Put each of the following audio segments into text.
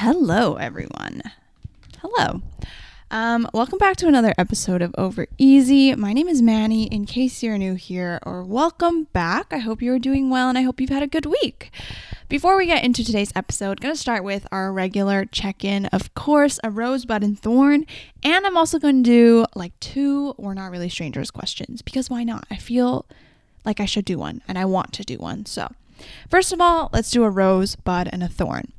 Hello, everyone. Hello. Um, welcome back to another episode of Over Easy. My name is Manny. In case you're new here, or welcome back. I hope you are doing well and I hope you've had a good week. Before we get into today's episode, going to start with our regular check-in. Of course, a rosebud and thorn, and I'm also going to do like two "We're not really strangers" questions because why not? I feel like I should do one, and I want to do one. So, first of all, let's do a rose, bud, and a thorn.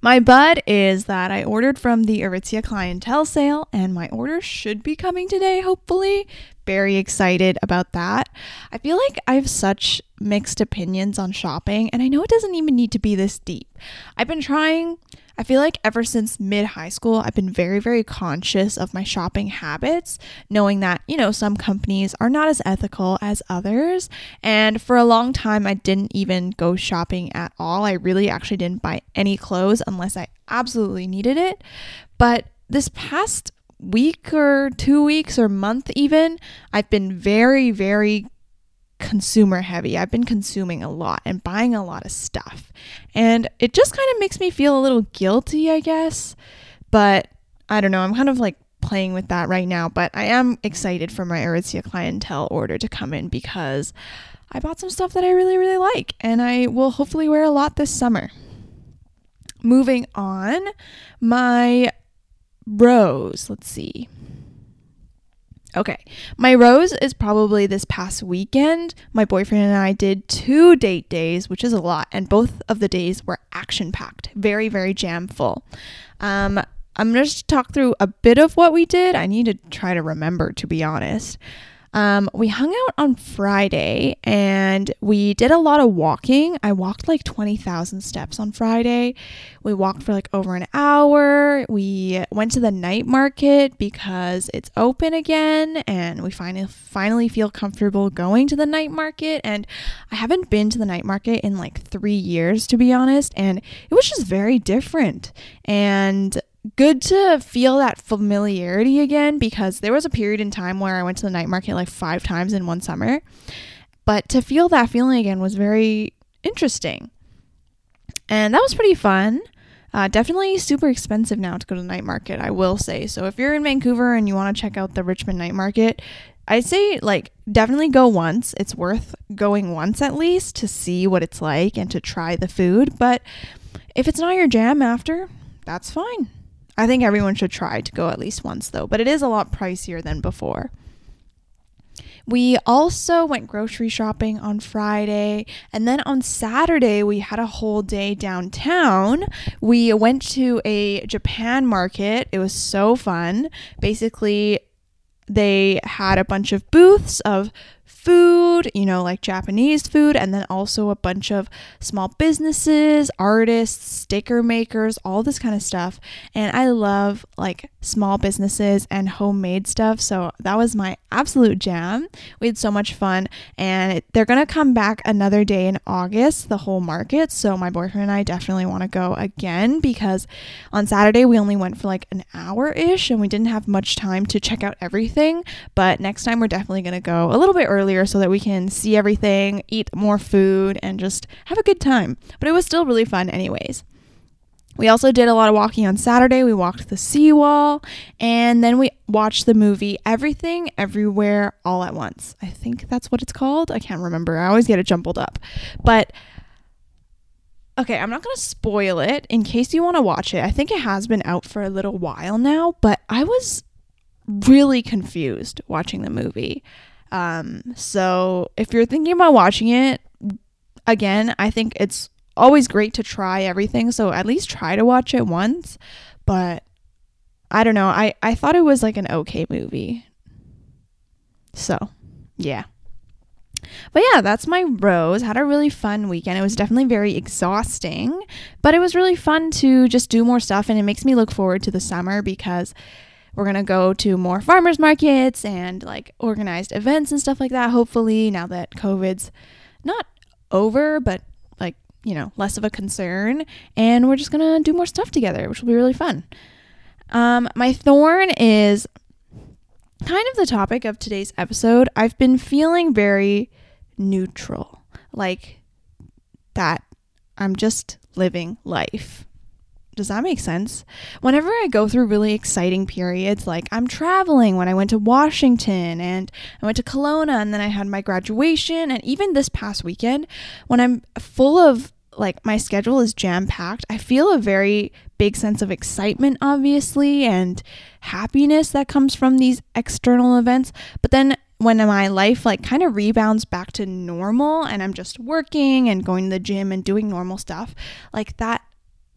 My bud is that I ordered from the Aritzia clientele sale, and my order should be coming today, hopefully. Very excited about that. I feel like I have such mixed opinions on shopping, and I know it doesn't even need to be this deep. I've been trying, I feel like ever since mid high school, I've been very, very conscious of my shopping habits, knowing that, you know, some companies are not as ethical as others. And for a long time, I didn't even go shopping at all. I really actually didn't buy any clothes unless I absolutely needed it. But this past week or two weeks or month, even, I've been very, very consumer heavy. I've been consuming a lot and buying a lot of stuff. And it just kind of makes me feel a little guilty, I guess. But I don't know. I'm kind of like playing with that right now. But I am excited for my Aritzia clientele order to come in because I bought some stuff that I really, really like. And I will hopefully wear a lot this summer. Moving on, my rose. Let's see. Okay. My rose is probably this past weekend. My boyfriend and I did two date days, which is a lot, and both of the days were action packed, very, very jam full. Um, I'm going to talk through a bit of what we did. I need to try to remember, to be honest. Um, we hung out on Friday and we did a lot of walking. I walked like 20,000 steps on Friday. We walked for like over an hour. We went to the night market because it's open again and we finally finally feel comfortable going to the night market and I haven't been to the night market in like 3 years to be honest and it was just very different. And good to feel that familiarity again because there was a period in time where I went to the night market like five times in one summer. But to feel that feeling again was very interesting. And that was pretty fun. Uh, definitely super expensive now to go to the night market, I will say. So if you're in Vancouver and you want to check out the Richmond night market, I'd say like definitely go once. It's worth going once at least to see what it's like and to try the food. But if it's not your jam after, that's fine. I think everyone should try to go at least once though, but it is a lot pricier than before. We also went grocery shopping on Friday, and then on Saturday, we had a whole day downtown. We went to a Japan market. It was so fun. Basically, they had a bunch of booths of food, you know, like Japanese food, and then also a bunch of small businesses, artists, sticker makers, all this kind of stuff. And I love like small businesses and homemade stuff. So that was my absolute jam. We had so much fun. And they're going to come back another day in August, the whole market. So my boyfriend and I definitely want to go again because on Saturday we only went for like an hour ish and we didn't have much time to check out everything. But next time we're definitely going to go a little bit earlier earlier so that we can see everything, eat more food, and just have a good time. But it was still really fun, anyways. We also did a lot of walking on Saturday. We walked the seawall and then we watched the movie Everything Everywhere All at Once. I think that's what it's called. I can't remember. I always get it jumbled up. But okay, I'm not going to spoil it in case you want to watch it. I think it has been out for a little while now, but I was really confused watching the movie. Um, so if you're thinking about watching it, again, I think it's always great to try everything. So at least try to watch it once. But I don't know. I, I thought it was like an okay movie. So, yeah. But yeah, that's my rose. Had a really fun weekend. It was definitely very exhausting, but it was really fun to just do more stuff and it makes me look forward to the summer because we're going to go to more farmers markets and like organized events and stuff like that, hopefully, now that COVID's not over, but like, you know, less of a concern. And we're just going to do more stuff together, which will be really fun. Um, my thorn is kind of the topic of today's episode. I've been feeling very neutral, like that I'm just living life. Does that make sense? Whenever I go through really exciting periods, like I'm traveling when I went to Washington and I went to Kelowna and then I had my graduation, and even this past weekend, when I'm full of like my schedule is jam packed, I feel a very big sense of excitement, obviously, and happiness that comes from these external events. But then when my life like kind of rebounds back to normal and I'm just working and going to the gym and doing normal stuff, like that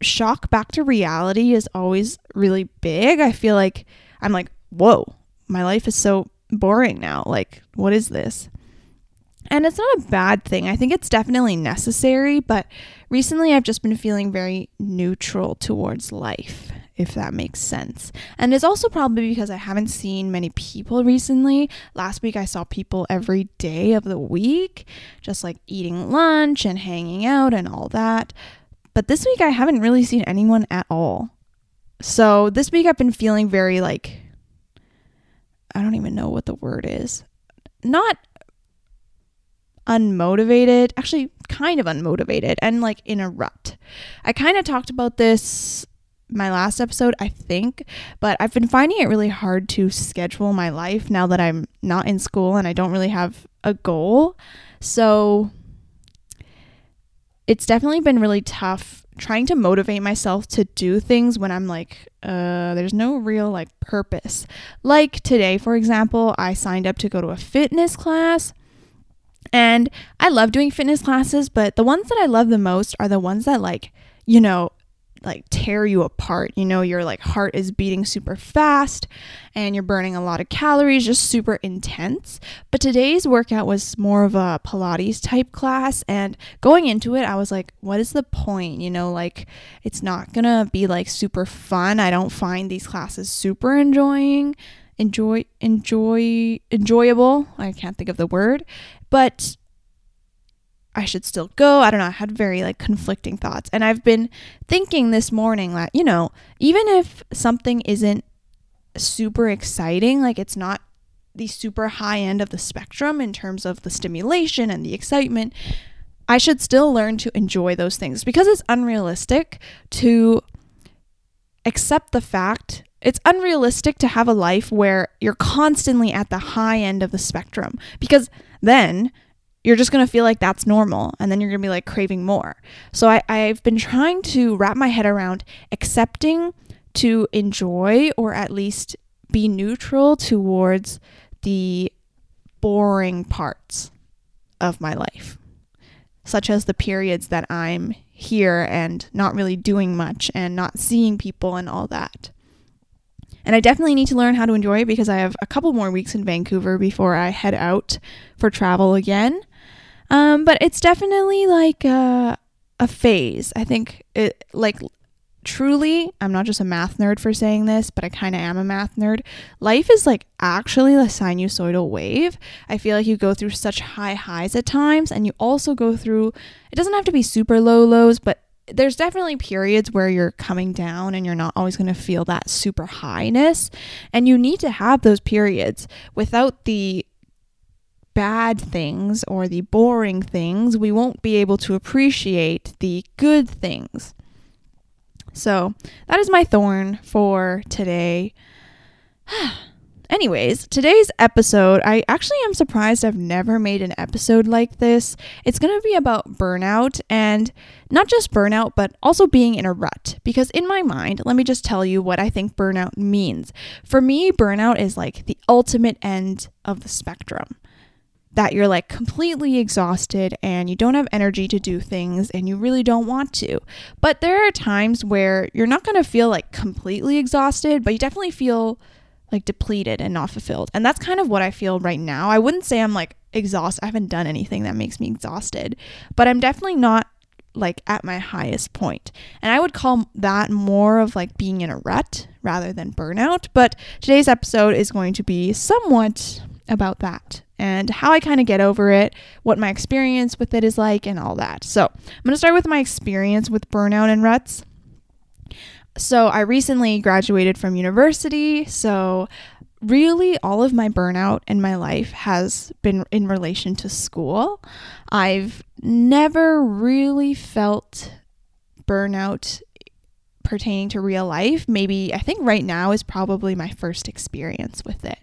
shock back to reality is always really big. I feel like I'm like, whoa, my life is so boring now. Like, what is this? And it's not a bad thing. I think it's definitely necessary, but recently I've just been feeling very neutral towards life, if that makes sense. And it's also probably because I haven't seen many people recently. Last week I saw people every day of the week, just like eating lunch and hanging out and all that. But this week I haven't really seen anyone at all. So this week I've been feeling very like I don't even know what the word is. Not unmotivated, actually kind of unmotivated and like in a rut. I kind of talked about this my last episode, I think, but I've been finding it really hard to schedule my life now that I'm not in school and I don't really have a goal. So it's definitely been really tough trying to motivate myself to do things when I'm like, uh, there's no real like purpose. Like today, for example, I signed up to go to a fitness class. And I love doing fitness classes, but the ones that I love the most are the ones that like, you know, like tear you apart. You know, your like heart is beating super fast and you're burning a lot of calories, just super intense. But today's workout was more of a Pilates type class and going into it, I was like, what is the point? You know, like it's not going to be like super fun. I don't find these classes super enjoying enjoy enjoy enjoyable. I can't think of the word, but I should still go. I don't know. I had very like conflicting thoughts. And I've been thinking this morning that, you know, even if something isn't super exciting, like it's not the super high end of the spectrum in terms of the stimulation and the excitement, I should still learn to enjoy those things because it's unrealistic to accept the fact it's unrealistic to have a life where you're constantly at the high end of the spectrum because then you're just going to feel like that's normal and then you're going to be like craving more. So I, I've been trying to wrap my head around accepting to enjoy or at least be neutral towards the boring parts of my life, such as the periods that I'm here and not really doing much and not seeing people and all that. And I definitely need to learn how to enjoy it because I have a couple more weeks in Vancouver before I head out for travel again. Um, but it's definitely like a, a phase. I think it like truly, I'm not just a math nerd for saying this, but I kind of am a math nerd. Life is like actually a sinusoidal wave. I feel like you go through such high highs at times, and you also go through, it doesn't have to be super low lows, but there's definitely periods where you're coming down and you're not always going to feel that super highness. And you need to have those periods without the bad things or the boring things, we won't be able to appreciate the good things. So, that is my thorn for today. Anyways, today's episode, I actually am surprised I've never made an episode like this. It's going to be about burnout and not just burnout, but also being in a rut. Because in my mind, let me just tell you what I think burnout means. For me, burnout is like the ultimate end of the spectrum that you're like completely exhausted and you don't have energy to do things and you really don't want to. But there are times where you're not going to feel like completely exhausted, but you definitely feel like depleted and not fulfilled. And that's kind of what I feel right now. I wouldn't say I'm like exhausted. I haven't done anything that makes me exhausted, but I'm definitely not like at my highest point. And I would call that more of like being in a rut rather than burnout. But today's episode is going to be somewhat about that and how I kind of get over it, what my experience with it is like, and all that. So, I'm going to start with my experience with burnout and ruts. So, I recently graduated from university. So, really, all of my burnout in my life has been in relation to school. I've never really felt burnout pertaining to real life, maybe I think right now is probably my first experience with it.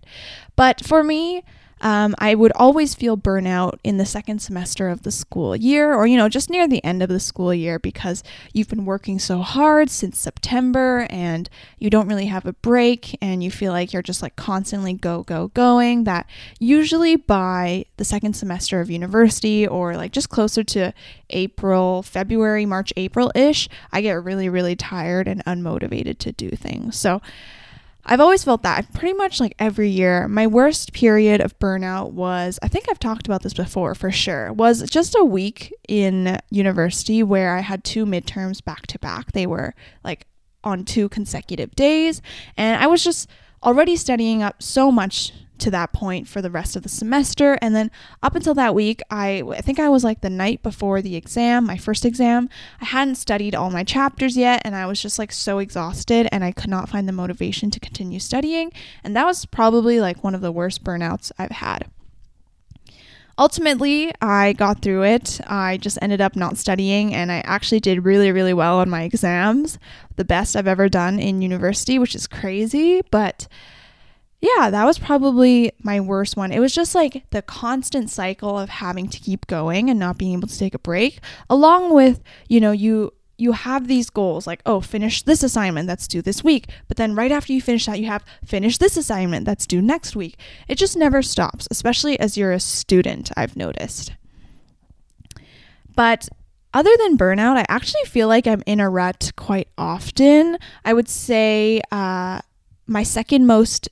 But for me, um, I would always feel burnout in the second semester of the school year, or, you know, just near the end of the school year because you've been working so hard since September and you don't really have a break and you feel like you're just like constantly go, go, going. That usually by the second semester of university or like just closer to April, February, March, April ish, I get really, really tired and unmotivated to do things. So, I've always felt that pretty much like every year. My worst period of burnout was, I think I've talked about this before for sure, was just a week in university where I had two midterms back to back. They were like on two consecutive days. And I was just already studying up so much to that point for the rest of the semester. And then up until that week, I, I think I was like the night before the exam, my first exam. I hadn't studied all my chapters yet, and I was just like so exhausted, and I could not find the motivation to continue studying. And that was probably like one of the worst burnouts I've had. Ultimately, I got through it. I just ended up not studying, and I actually did really, really well on my exams. The best I've ever done in university, which is crazy, but yeah, that was probably my worst one. It was just like the constant cycle of having to keep going and not being able to take a break, along with, you know, you you have these goals like, oh, finish this assignment that's due this week. But then right after you finish that, you have finish this assignment that's due next week. It just never stops, especially as you're a student, I've noticed. But other than burnout, I actually feel like I'm in a rut quite often. I would say uh, my second most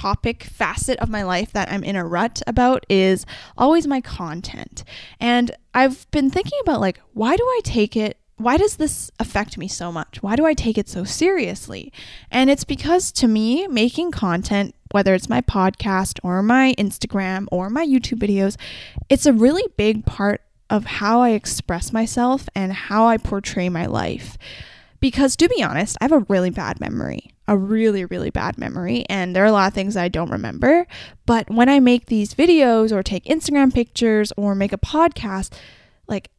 topic facet of my life that I'm in a rut about is always my content. And I've been thinking about like why do I take it why does this affect me so much? Why do I take it so seriously? And it's because to me, making content, whether it's my podcast or my Instagram or my YouTube videos, it's a really big part of how I express myself and how I portray my life. Because to be honest, I have a really bad memory a really, really bad memory, and there are a lot of things I don't remember. But when I make these videos or take Instagram pictures or make a podcast, like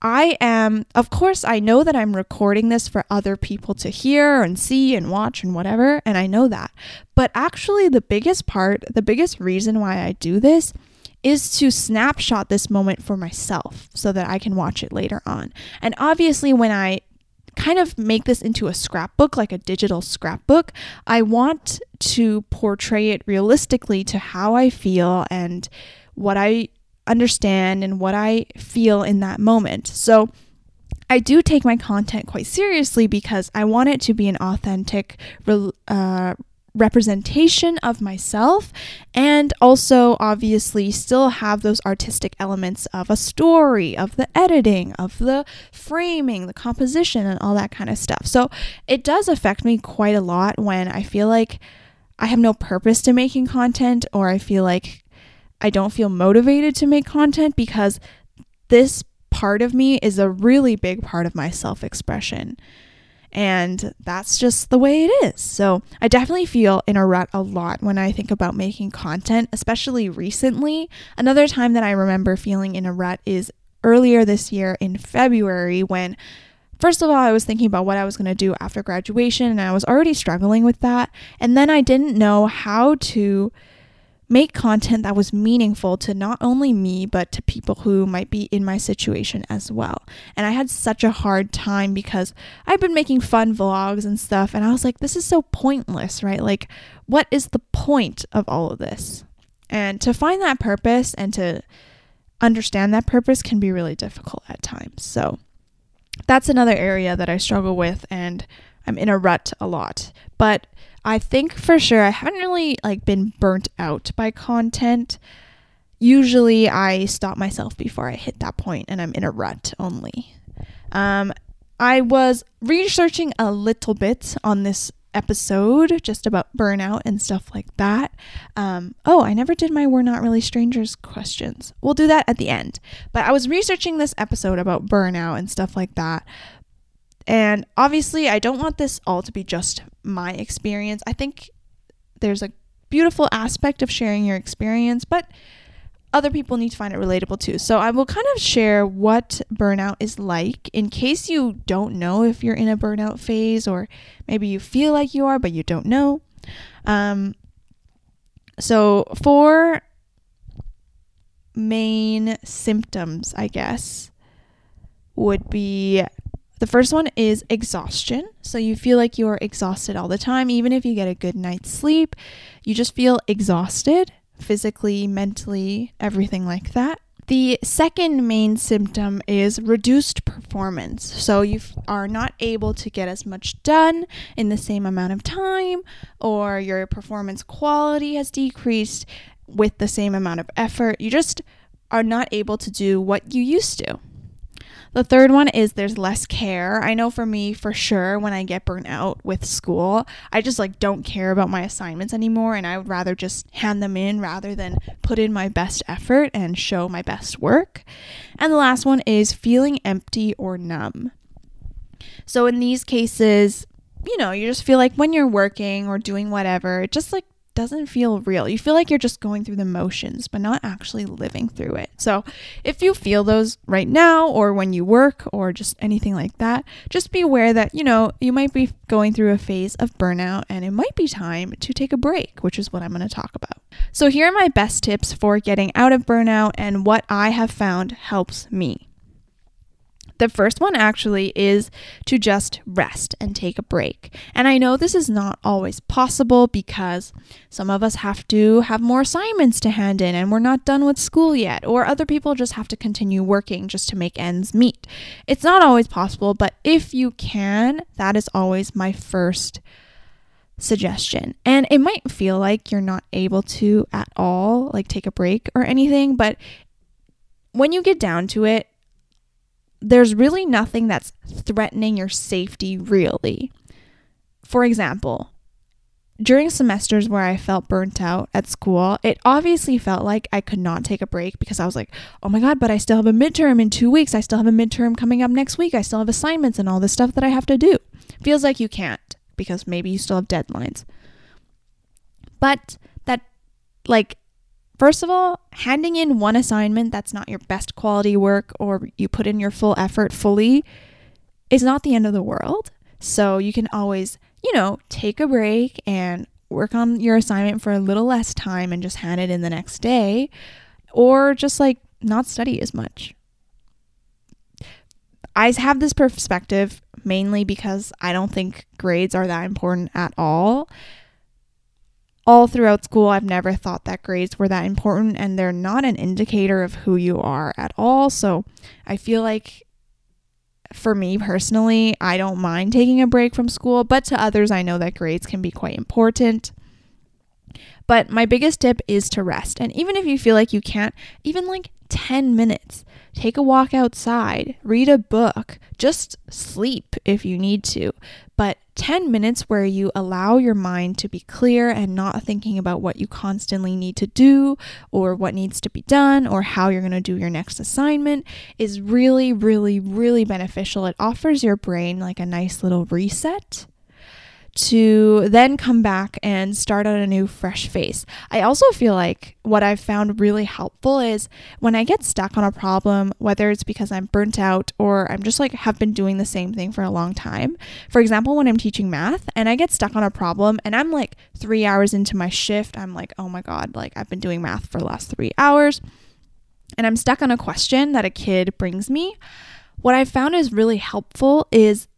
I am, of course, I know that I'm recording this for other people to hear and see and watch and whatever, and I know that. But actually, the biggest part, the biggest reason why I do this is to snapshot this moment for myself so that I can watch it later on. And obviously, when I kind of make this into a scrapbook, like a digital scrapbook. I want to portray it realistically to how I feel and what I understand and what I feel in that moment. So, I do take my content quite seriously because I want it to be an authentic, uh, representation of myself and also obviously still have those artistic elements of a story, of the editing, of the framing, the composition, and all that kind of stuff. So it does affect me quite a lot when I feel like I have no purpose to making content or I feel like I don't feel motivated to make content because this part of me is a really big part of my self expression. And that's just the way it is. So I definitely feel in a rut a lot when I think about making content, especially recently. Another time that I remember feeling in a rut is earlier this year in February when First of all, I was thinking about what I was going to do after graduation, and I was already struggling with that. And then I didn't know how to make content that was meaningful to not only me, but to people who might be in my situation as well. And I had such a hard time because I've been making fun vlogs and stuff, and I was like, this is so pointless, right? Like, what is the point of all of this? And to find that purpose and to understand that purpose can be really difficult at times. So, that's another area that I struggle with, and I'm in a rut a lot. But I think for sure I haven't really like been burnt out by content. Usually I stop myself before I hit that point and I'm in a rut only. Um, I was researching a little bit on this episode just about burnout and stuff like that. Um, oh, I never did my We're Not Really Strangers questions. We'll do that at the end. But I was researching this episode about burnout and stuff like that. And obviously, I don't want this all to be just my experience. I think there's a beautiful aspect of sharing your experience, but other people need to find it relatable too. So I will kind of share what burnout is like in case you don't know if you're in a burnout phase or maybe you feel like you are, but you don't know. Um, so, four main symptoms, I guess, would be the first one is exhaustion. So you feel like you're exhausted all the time. Even if you get a good night's sleep, you just feel exhausted physically, mentally, everything like that. The second main symptom is reduced performance. So you are not able to get as much done in the same amount of time, or your performance quality has decreased with the same amount of effort. You just are not able to do what you used to. The third one is there's less care. I know for me, for sure, when I get burnt out with school, I just like don't care about my assignments anymore and I would rather just hand them in rather than put in my best effort and show my best work. And the last one is feeling empty or numb. So in these cases, you know, you just feel like when you're working or doing whatever, it just like doesn't feel real. You feel like you're just going through the motions, but not actually living through it. So, if you feel those right now, or when you work, or just anything like that, just be aware that, you know, you might be going through a phase of burnout and it might be time to take a break, which is what I'm going to talk about. So, here are my best tips for getting out of burnout and what I have found helps me. The first one actually is to just rest and take a break. And I know this is not always possible because some of us have to have more assignments to hand in and we're not done with school yet, or other people just have to continue working just to make ends meet. It's not always possible, but if you can, that is always my first suggestion. And it might feel like you're not able to at all, like take a break or anything, but when you get down to it, there's really nothing that's threatening your safety, really. For example, during semesters where I felt burnt out at school, it obviously felt like I could not take a break because I was like, oh my God, but I still have a midterm in two weeks. I still have a midterm coming up next week. I still have assignments and all this stuff that I have to do. Feels like you can't because maybe you still have deadlines. But that, like, First of all, handing in one assignment that's not your best quality work or you put in your full effort fully is not the end of the world. So you can always, you know, take a break and work on your assignment for a little less time and just hand it in the next day or just like not study as much. I have this perspective mainly because I don't think grades are that important at all all throughout school, I've never thought that grades were that important, and they're not an indicator of who you are at all. So I feel like for me personally, I don't mind taking a break from school, but to others, I know that grades can be quite important. But my biggest tip is to rest. And even if you feel like you can't, even like 10 minutes, take a walk outside, read a book, just sleep if you need to. But 10 minutes where you allow your mind to be clear and not thinking about what you constantly need to do or what needs to be done or how you're going to do your next assignment is really, really, really beneficial. It offers your brain like a nice little reset to then come back and start on a new fresh face. I also feel like what I've found really helpful is when I get stuck on a problem, whether it's because I'm burnt out or I'm just like have been doing the same thing for a long time. For example, when I'm teaching math and I get stuck on a problem and I'm like three hours into my shift, I'm like, oh my God, like I've been doing math for the last three hours and I'm stuck on a question that a kid brings me. What I've found is really helpful is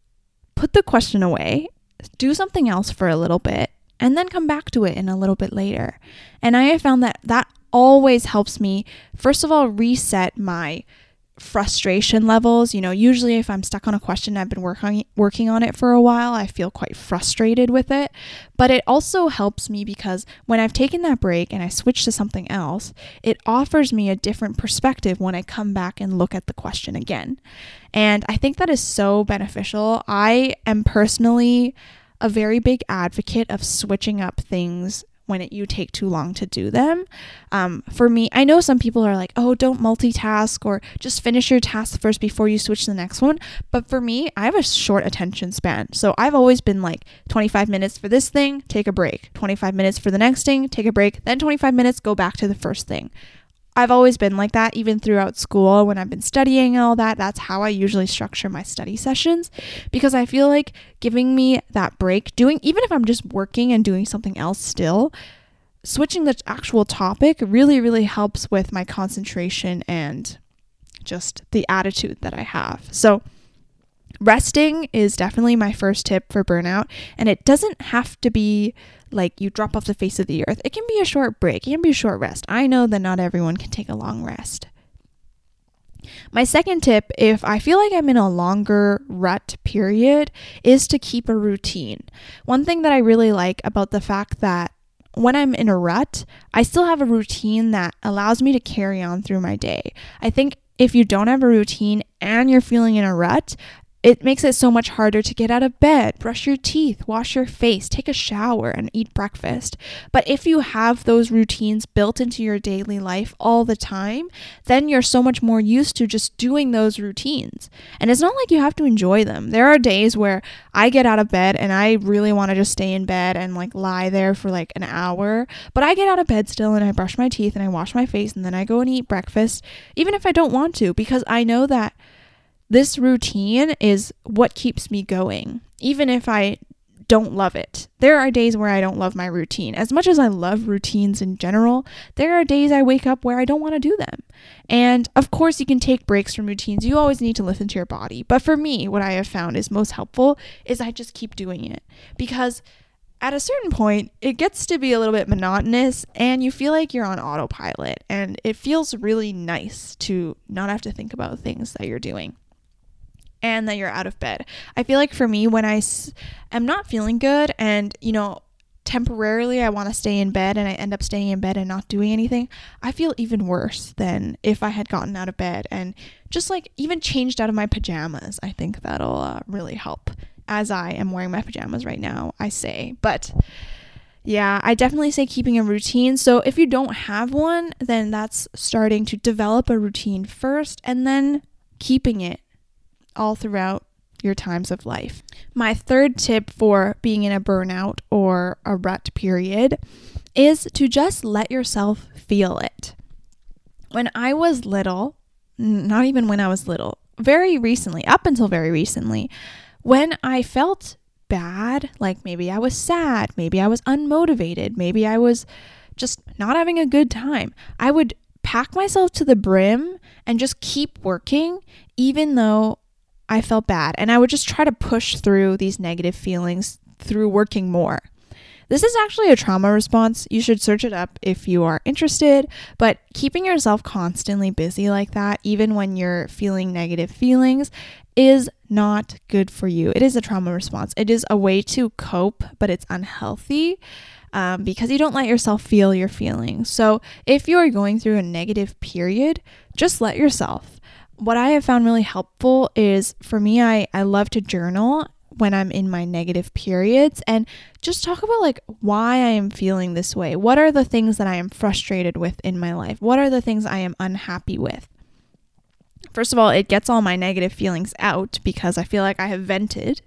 put the question away do something else for a little bit and then come back to it in a little bit later. And I have found that that always helps me, first of all, reset my frustration levels. You know, usually if I'm stuck on a question, I've been working working on it for a while, I feel quite frustrated with it. But it also helps me because when I've taken that break and I switch to something else, it offers me a different perspective when I come back and look at the question again. And I think that is so beneficial. I am personally a very big advocate of switching up things when it, you take too long to do them. Um, for me, I know some people are like, oh, don't multitask or just finish your task first before you switch to the next one. But for me, I have a short attention span. So I've always been like 25 minutes for this thing, take a break. 25 minutes for the next thing, take a break. Then 25 minutes, go back to the first thing. I've always been like that, even throughout school when I've been studying and all that. That's how I usually structure my study sessions because I feel like giving me that break, doing, even if I'm just working and doing something else still, switching the actual topic really, really helps with my concentration and just the attitude that I have. So, resting is definitely my first tip for burnout, and it doesn't have to be like you drop off the face of the earth. It can be a short break, it can be a short rest. I know that not everyone can take a long rest. My second tip, if I feel like I'm in a longer rut period, is to keep a routine. One thing that I really like about the fact that when I'm in a rut, I still have a routine that allows me to carry on through my day. I think if you don't have a routine and you're feeling in a rut, it makes it so much harder to get out of bed, brush your teeth, wash your face, take a shower, and eat breakfast. But if you have those routines built into your daily life all the time, then you're so much more used to just doing those routines. And it's not like you have to enjoy them. There are days where I get out of bed and I really want to just stay in bed and like lie there for like an hour, but I get out of bed still and I brush my teeth and I wash my face and then I go and eat breakfast, even if I don't want to, because I know that this routine is what keeps me going, even if I don't love it. There are days where I don't love my routine. As much as I love routines in general, there are days I wake up where I don't want to do them. And of course, you can take breaks from routines. You always need to listen to your body. But for me, what I have found is most helpful is I just keep doing it because at a certain point, it gets to be a little bit monotonous and you feel like you're on autopilot. And it feels really nice to not have to think about things that you're doing and that you're out of bed. I feel like for me, when I s- am not feeling good and, you know, temporarily I want to stay in bed and I end up staying in bed and not doing anything, I feel even worse than if I had gotten out of bed and just like even changed out of my pajamas. I think that'll uh, really help as I am wearing my pajamas right now, I say. But yeah, I definitely say keeping a routine. So if you don't have one, then that's starting to develop a routine first and then keeping it all throughout your times of life. My third tip for being in a burnout or a rut period is to just let yourself feel it. When I was little, not even when I was little, very recently, up until very recently, when I felt bad, like maybe I was sad, maybe I was unmotivated, maybe I was just not having a good time, I would pack myself to the brim and just keep working, even though I felt bad. And I would just try to push through these negative feelings through working more. This is actually a trauma response. You should search it up if you are interested. But keeping yourself constantly busy like that, even when you're feeling negative feelings, is not good for you. It is a trauma response. It is a way to cope, but it's unhealthy. Um, because you don't let yourself feel your feelings. So, if you are going through a negative period, just let yourself what I have found really helpful is for me, I, I love to journal when I'm in my negative periods and just talk about like why I am feeling this way. What are the things that I am frustrated with in my life? What are the things I am unhappy with? First of all, it gets all my negative feelings out because I feel like I have vented.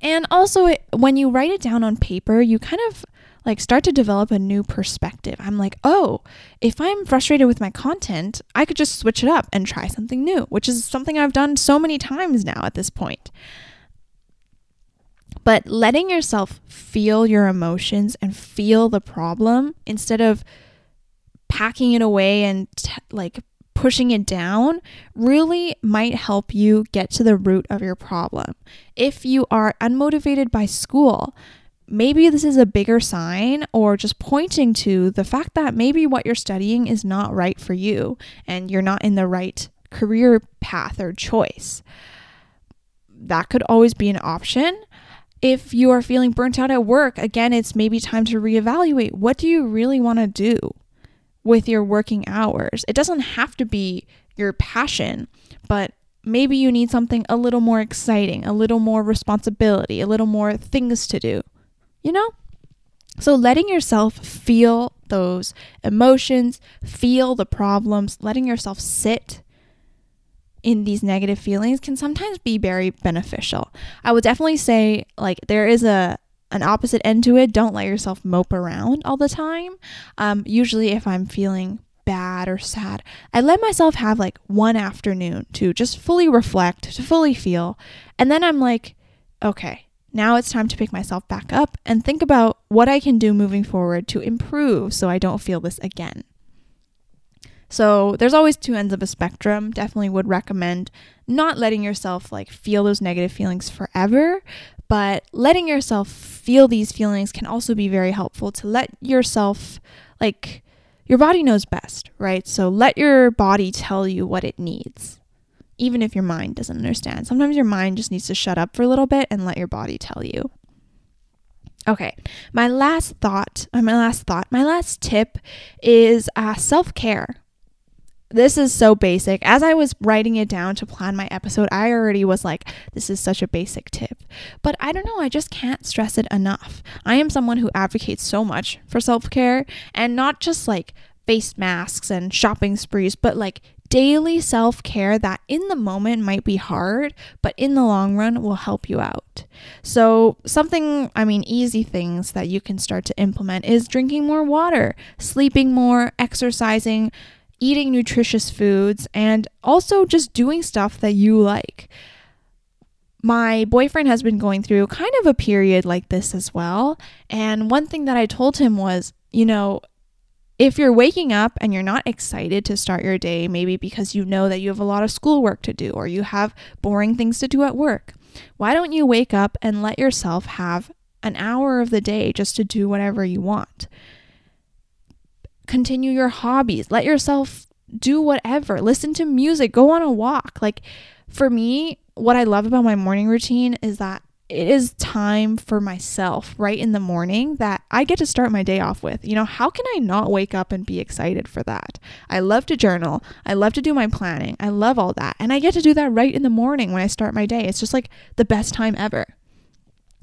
And also, it, when you write it down on paper, you kind of like start to develop a new perspective. I'm like, oh, if I'm frustrated with my content, I could just switch it up and try something new, which is something I've done so many times now at this point. But letting yourself feel your emotions and feel the problem instead of packing it away and t- like pushing it down really might help you get to the root of your problem. If you are unmotivated by school, maybe this is a bigger sign or just pointing to the fact that maybe what you're studying is not right for you and you're not in the right career path or choice. That could always be an option. If you are feeling burnt out at work, again, it's maybe time to reevaluate what do you really want to do with your working hours? It doesn't have to be your passion, but maybe you need something a little more exciting, a little more responsibility, a little more things to do you know? So, letting yourself feel those emotions, feel the problems, letting yourself sit in these negative feelings can sometimes be very beneficial. I would definitely say like there is a an opposite end to it. Don't let yourself mope around all the time. Um, usually, if I'm feeling bad or sad, I let myself have like one afternoon to just fully reflect, to fully feel. And then I'm like, okay, now it's time to pick myself back up and think about what I can do moving forward to improve so I don't feel this again. So there's always two ends of a spectrum. Definitely would recommend not letting yourself like feel those negative feelings forever, but letting yourself feel these feelings can also be very helpful to let yourself like your body knows best, right? So let your body tell you what it needs. Even if your mind doesn't understand. Sometimes your mind just needs to shut up for a little bit and let your body tell you. Okay, my last thought, my last thought, my last tip is uh, self care this is so basic. As I was writing it down to plan my episode, I already was like, this is such a basic tip. But I don't know, I just can't stress it enough. I am someone who advocates so much for self care and not just like face masks and shopping sprees, but like daily self care that in the moment might be hard, but in the long run will help you out. So, something, I mean, easy things that you can start to implement is drinking more water, sleeping more, exercising eating nutritious foods, and also just doing stuff that you like. My boyfriend has been going through kind of a period like this as well. And one thing that I told him was, you know, if you're waking up and you're not excited to start your day, maybe because you know that you have a lot of schoolwork to do or you have boring things to do at work, why don't you wake up and let yourself have an hour of the day just to do whatever you want? continue your hobbies. Let yourself do whatever. Listen to music, go on a walk. Like for me, what I love about my morning routine is that it is time for myself right in the morning that I get to start my day off with. You know, how can I not wake up and be excited for that? I love to journal. I love to do my planning. I love all that. And I get to do that right in the morning when I start my day. It's just like the best time ever.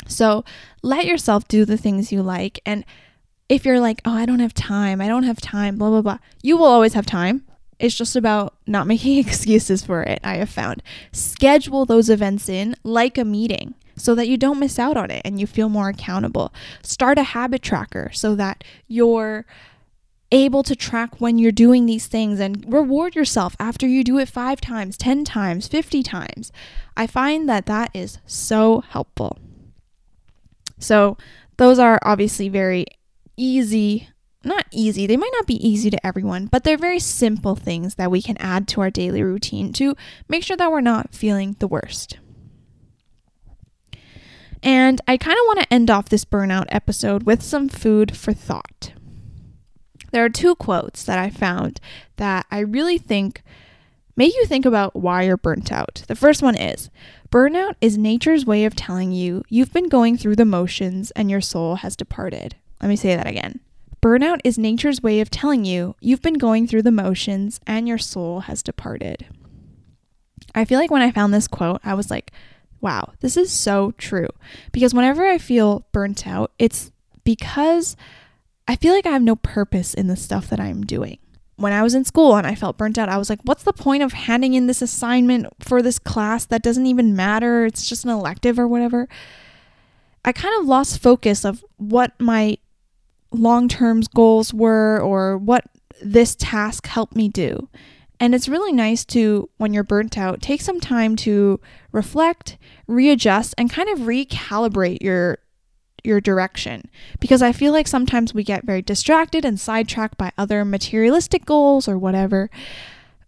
So let yourself do the things you like and if you're like, oh, I don't have time, I don't have time, blah, blah, blah, you will always have time. It's just about not making excuses for it, I have found. Schedule those events in like a meeting so that you don't miss out on it and you feel more accountable. Start a habit tracker so that you're able to track when you're doing these things and reward yourself after you do it five times, 10 times, 50 times. I find that that is so helpful. So, those are obviously very easy, not easy, they might not be easy to everyone, but they're very simple things that we can add to our daily routine to make sure that we're not feeling the worst. And I kind of want to end off this burnout episode with some food for thought. There are two quotes that I found that I really think make you think about why you're burnt out. The first one is Burnout is nature's way of telling you you've been going through the motions and your soul has departed. Let me say that again. Burnout is nature's way of telling you you've been going through the motions and your soul has departed. I feel like when I found this quote, I was like, wow, this is so true. Because whenever I feel burnt out, it's because I feel like I have no purpose in the stuff that I'm doing. When I was in school and I felt burnt out, I was like, what's the point of handing in this assignment for this class that doesn't even matter? It's just an elective or whatever. I kind of lost focus of what my long term goals were or what this task helped me do. And it's really nice to, when you're burnt out, take some time to reflect, readjust, and kind of recalibrate your your direction because I feel like sometimes we get very distracted and sidetracked by other materialistic goals or whatever.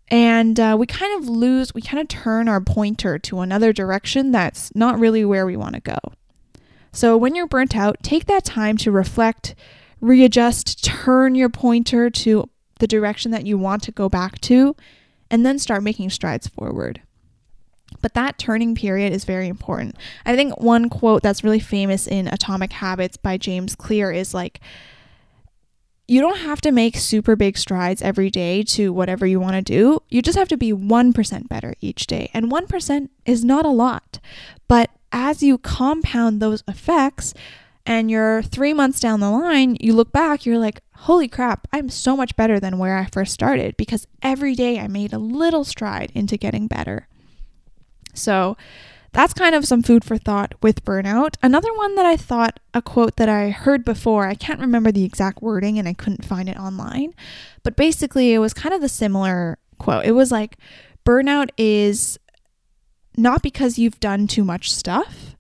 And uh, we kind of lose, we kind of turn our pointer to another direction that's not really where we want to go. So when you're burnt out, take that time to reflect, readjust, turn your pointer to the direction that you want to go back to, and then start making strides forward. But that turning period is very important. I think one quote that's really famous in Atomic Habits by James Clear is like, you don't have to make super big strides every day to whatever you want to do. You just have to be 1% better each day. And 1% is not a lot. But as you compound those effects, and you're three months down the line, you look back, you're like, holy crap, I'm so much better than where I first started because every day I made a little stride into getting better. So that's kind of some food for thought with burnout. Another one that I thought, a quote that I heard before, I can't remember the exact wording and I couldn't find it online, but basically it was kind of the similar quote. It was like, burnout is not because you've done too much stuff,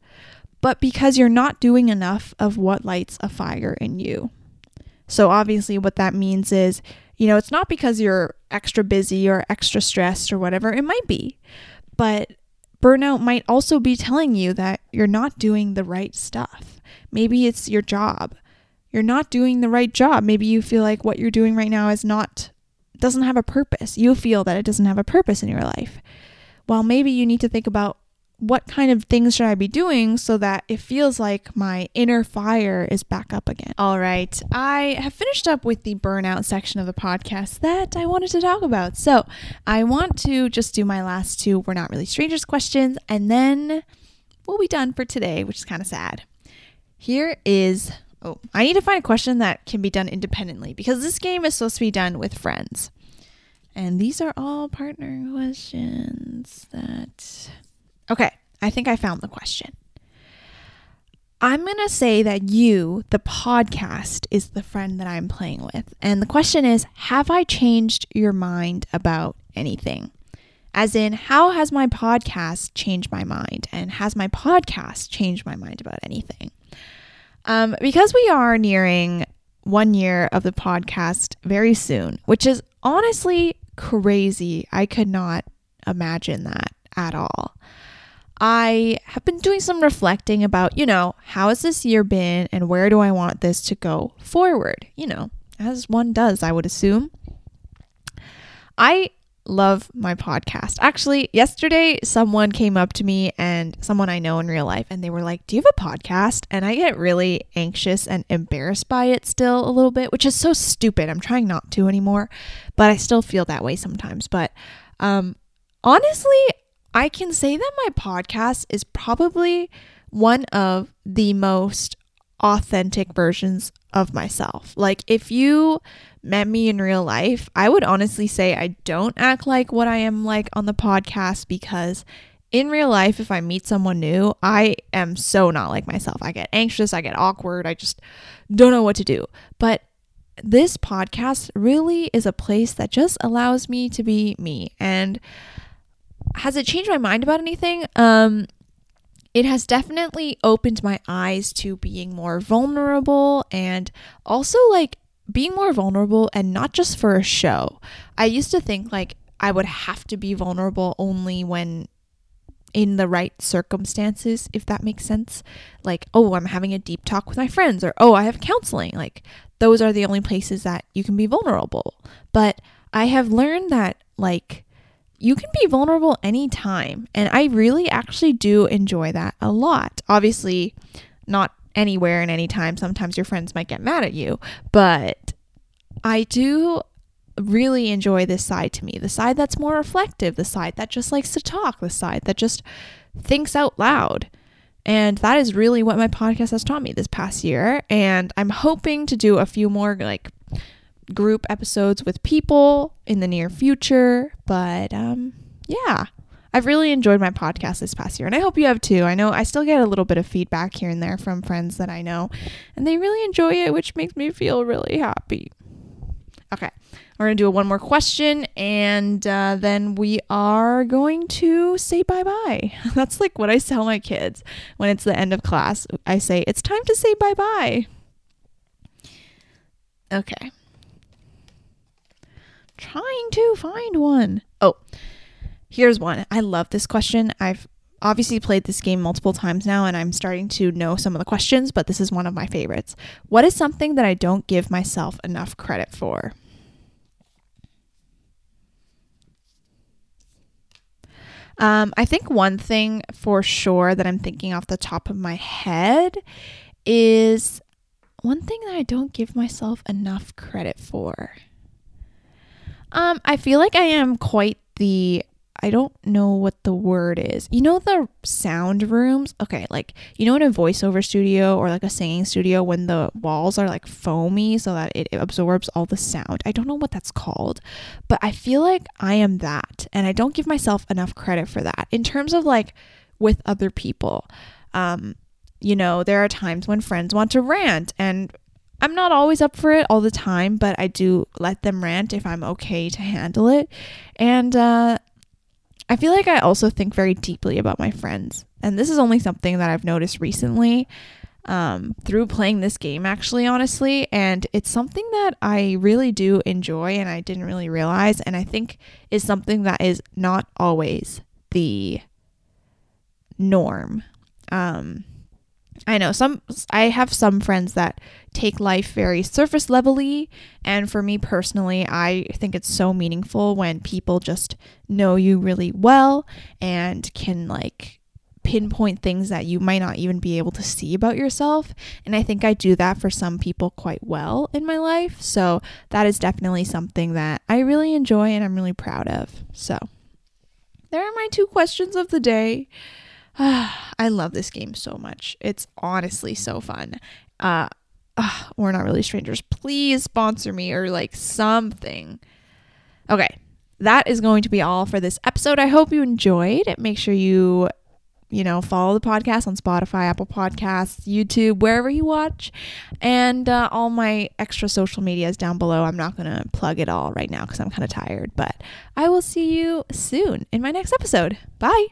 but because you're not doing enough of what lights a fire in you. So, obviously, what that means is, you know, it's not because you're extra busy or extra stressed or whatever, it might be, but burnout might also be telling you that you're not doing the right stuff. Maybe it's your job. You're not doing the right job. Maybe you feel like what you're doing right now is not doesn't have a purpose. You feel that it doesn't have a purpose in your life. Well, maybe you need to think about what kind of things should I be doing so that it feels like my inner fire is back up again? All right, I have finished up with the burnout section of the podcast that I wanted to talk about. So I want to just do my last two We're Not Really Strangers questions, and then we'll be done for today, which is kind of sad. Here is oh, I need to find a question that can be done independently because this game is supposed to be done with friends. And these are all partner questions that Okay, I think I found the question. I'm going to say that you, the podcast, is the friend that I'm playing with. And the question is Have I changed your mind about anything? As in, how has my podcast changed my mind? And has my podcast changed my mind about anything? Um, because we are nearing one year of the podcast very soon, which is honestly crazy. I could not imagine that at all. I have been doing some reflecting about, you know, how has this year been and where do I want this to go forward? You know, as one does, I would assume. I love my podcast. Actually, yesterday someone came up to me and someone I know in real life and they were like, "Do you have a podcast?" And I get really anxious and embarrassed by it still a little bit, which is so stupid. I'm trying not to anymore, but I still feel that way sometimes. But um honestly, I can say that my podcast is probably one of the most authentic versions of myself. Like, if you met me in real life, I would honestly say I don't act like what I am like on the podcast because in real life, if I meet someone new, I am so not like myself. I get anxious, I get awkward, I just don't know what to do. But this podcast really is a place that just allows me to be me. And has it changed my mind about anything? Um, it has definitely opened my eyes to being more vulnerable and also like being more vulnerable and not just for a show. I used to think like I would have to be vulnerable only when in the right circumstances, if that makes sense. Like, oh, I'm having a deep talk with my friends, or oh, I have counseling. Like, those are the only places that you can be vulnerable. But I have learned that, like, you can be vulnerable anytime. And I really actually do enjoy that a lot. Obviously, not anywhere and anytime. Sometimes your friends might get mad at you, but I do really enjoy this side to me the side that's more reflective, the side that just likes to talk, the side that just thinks out loud. And that is really what my podcast has taught me this past year. And I'm hoping to do a few more like group episodes with people in the near future. But um, yeah, I've really enjoyed my podcast this past year, and I hope you have too. I know I still get a little bit of feedback here and there from friends that I know, and they really enjoy it, which makes me feel really happy. Okay, we're gonna do one more question, and uh, then we are going to say bye bye. That's like what I tell my kids when it's the end of class. I say it's time to say bye bye. Okay trying to find one. Oh, here's one. I love this question. I've obviously played this game multiple times now and I'm starting to know some of the questions, but this is one of my favorites. What is something that I don't give myself enough credit for? Um, I think one thing for sure that I'm thinking off the top of my head is one thing that I don't give myself enough credit for. Um, I feel like I am quite the I don't know what the word is. You know the sound rooms? Okay, like you know in a voiceover studio or like a singing studio when the walls are like foamy so that it absorbs all the sound. I don't know what that's called, but I feel like I am that and I don't give myself enough credit for that. In terms of like with other people. Um, you know, there are times when friends want to rant, and I'm not always up for it all the time, but I do let them rant if I'm okay to handle it. And uh, I feel like I also think very deeply about my friends. And this is only something that I've noticed recently um, through playing this game, actually, honestly. And it's something that I really do enjoy and I didn't really realize. And I think is something that is not always the norm. Um, I know some I have some friends that take life very surface levelly and for me personally I think it's so meaningful when people just know you really well and can like pinpoint things that you might not even be able to see about yourself and I think I do that for some people quite well in my life so that is definitely something that I really enjoy and I'm really proud of so. There are my two questions of the day I love this game so much. It's honestly so fun. Uh, uh, we're not really strangers. Please sponsor me or like something. Okay, that is going to be all for this episode. I hope you enjoyed. Make sure you, you know, follow the podcast on Spotify, Apple Podcasts, YouTube, wherever you watch, and uh, all my extra social medias down below. I'm not going to plug it all right now because I'm kind of tired, but I will see you soon in my next episode. Bye.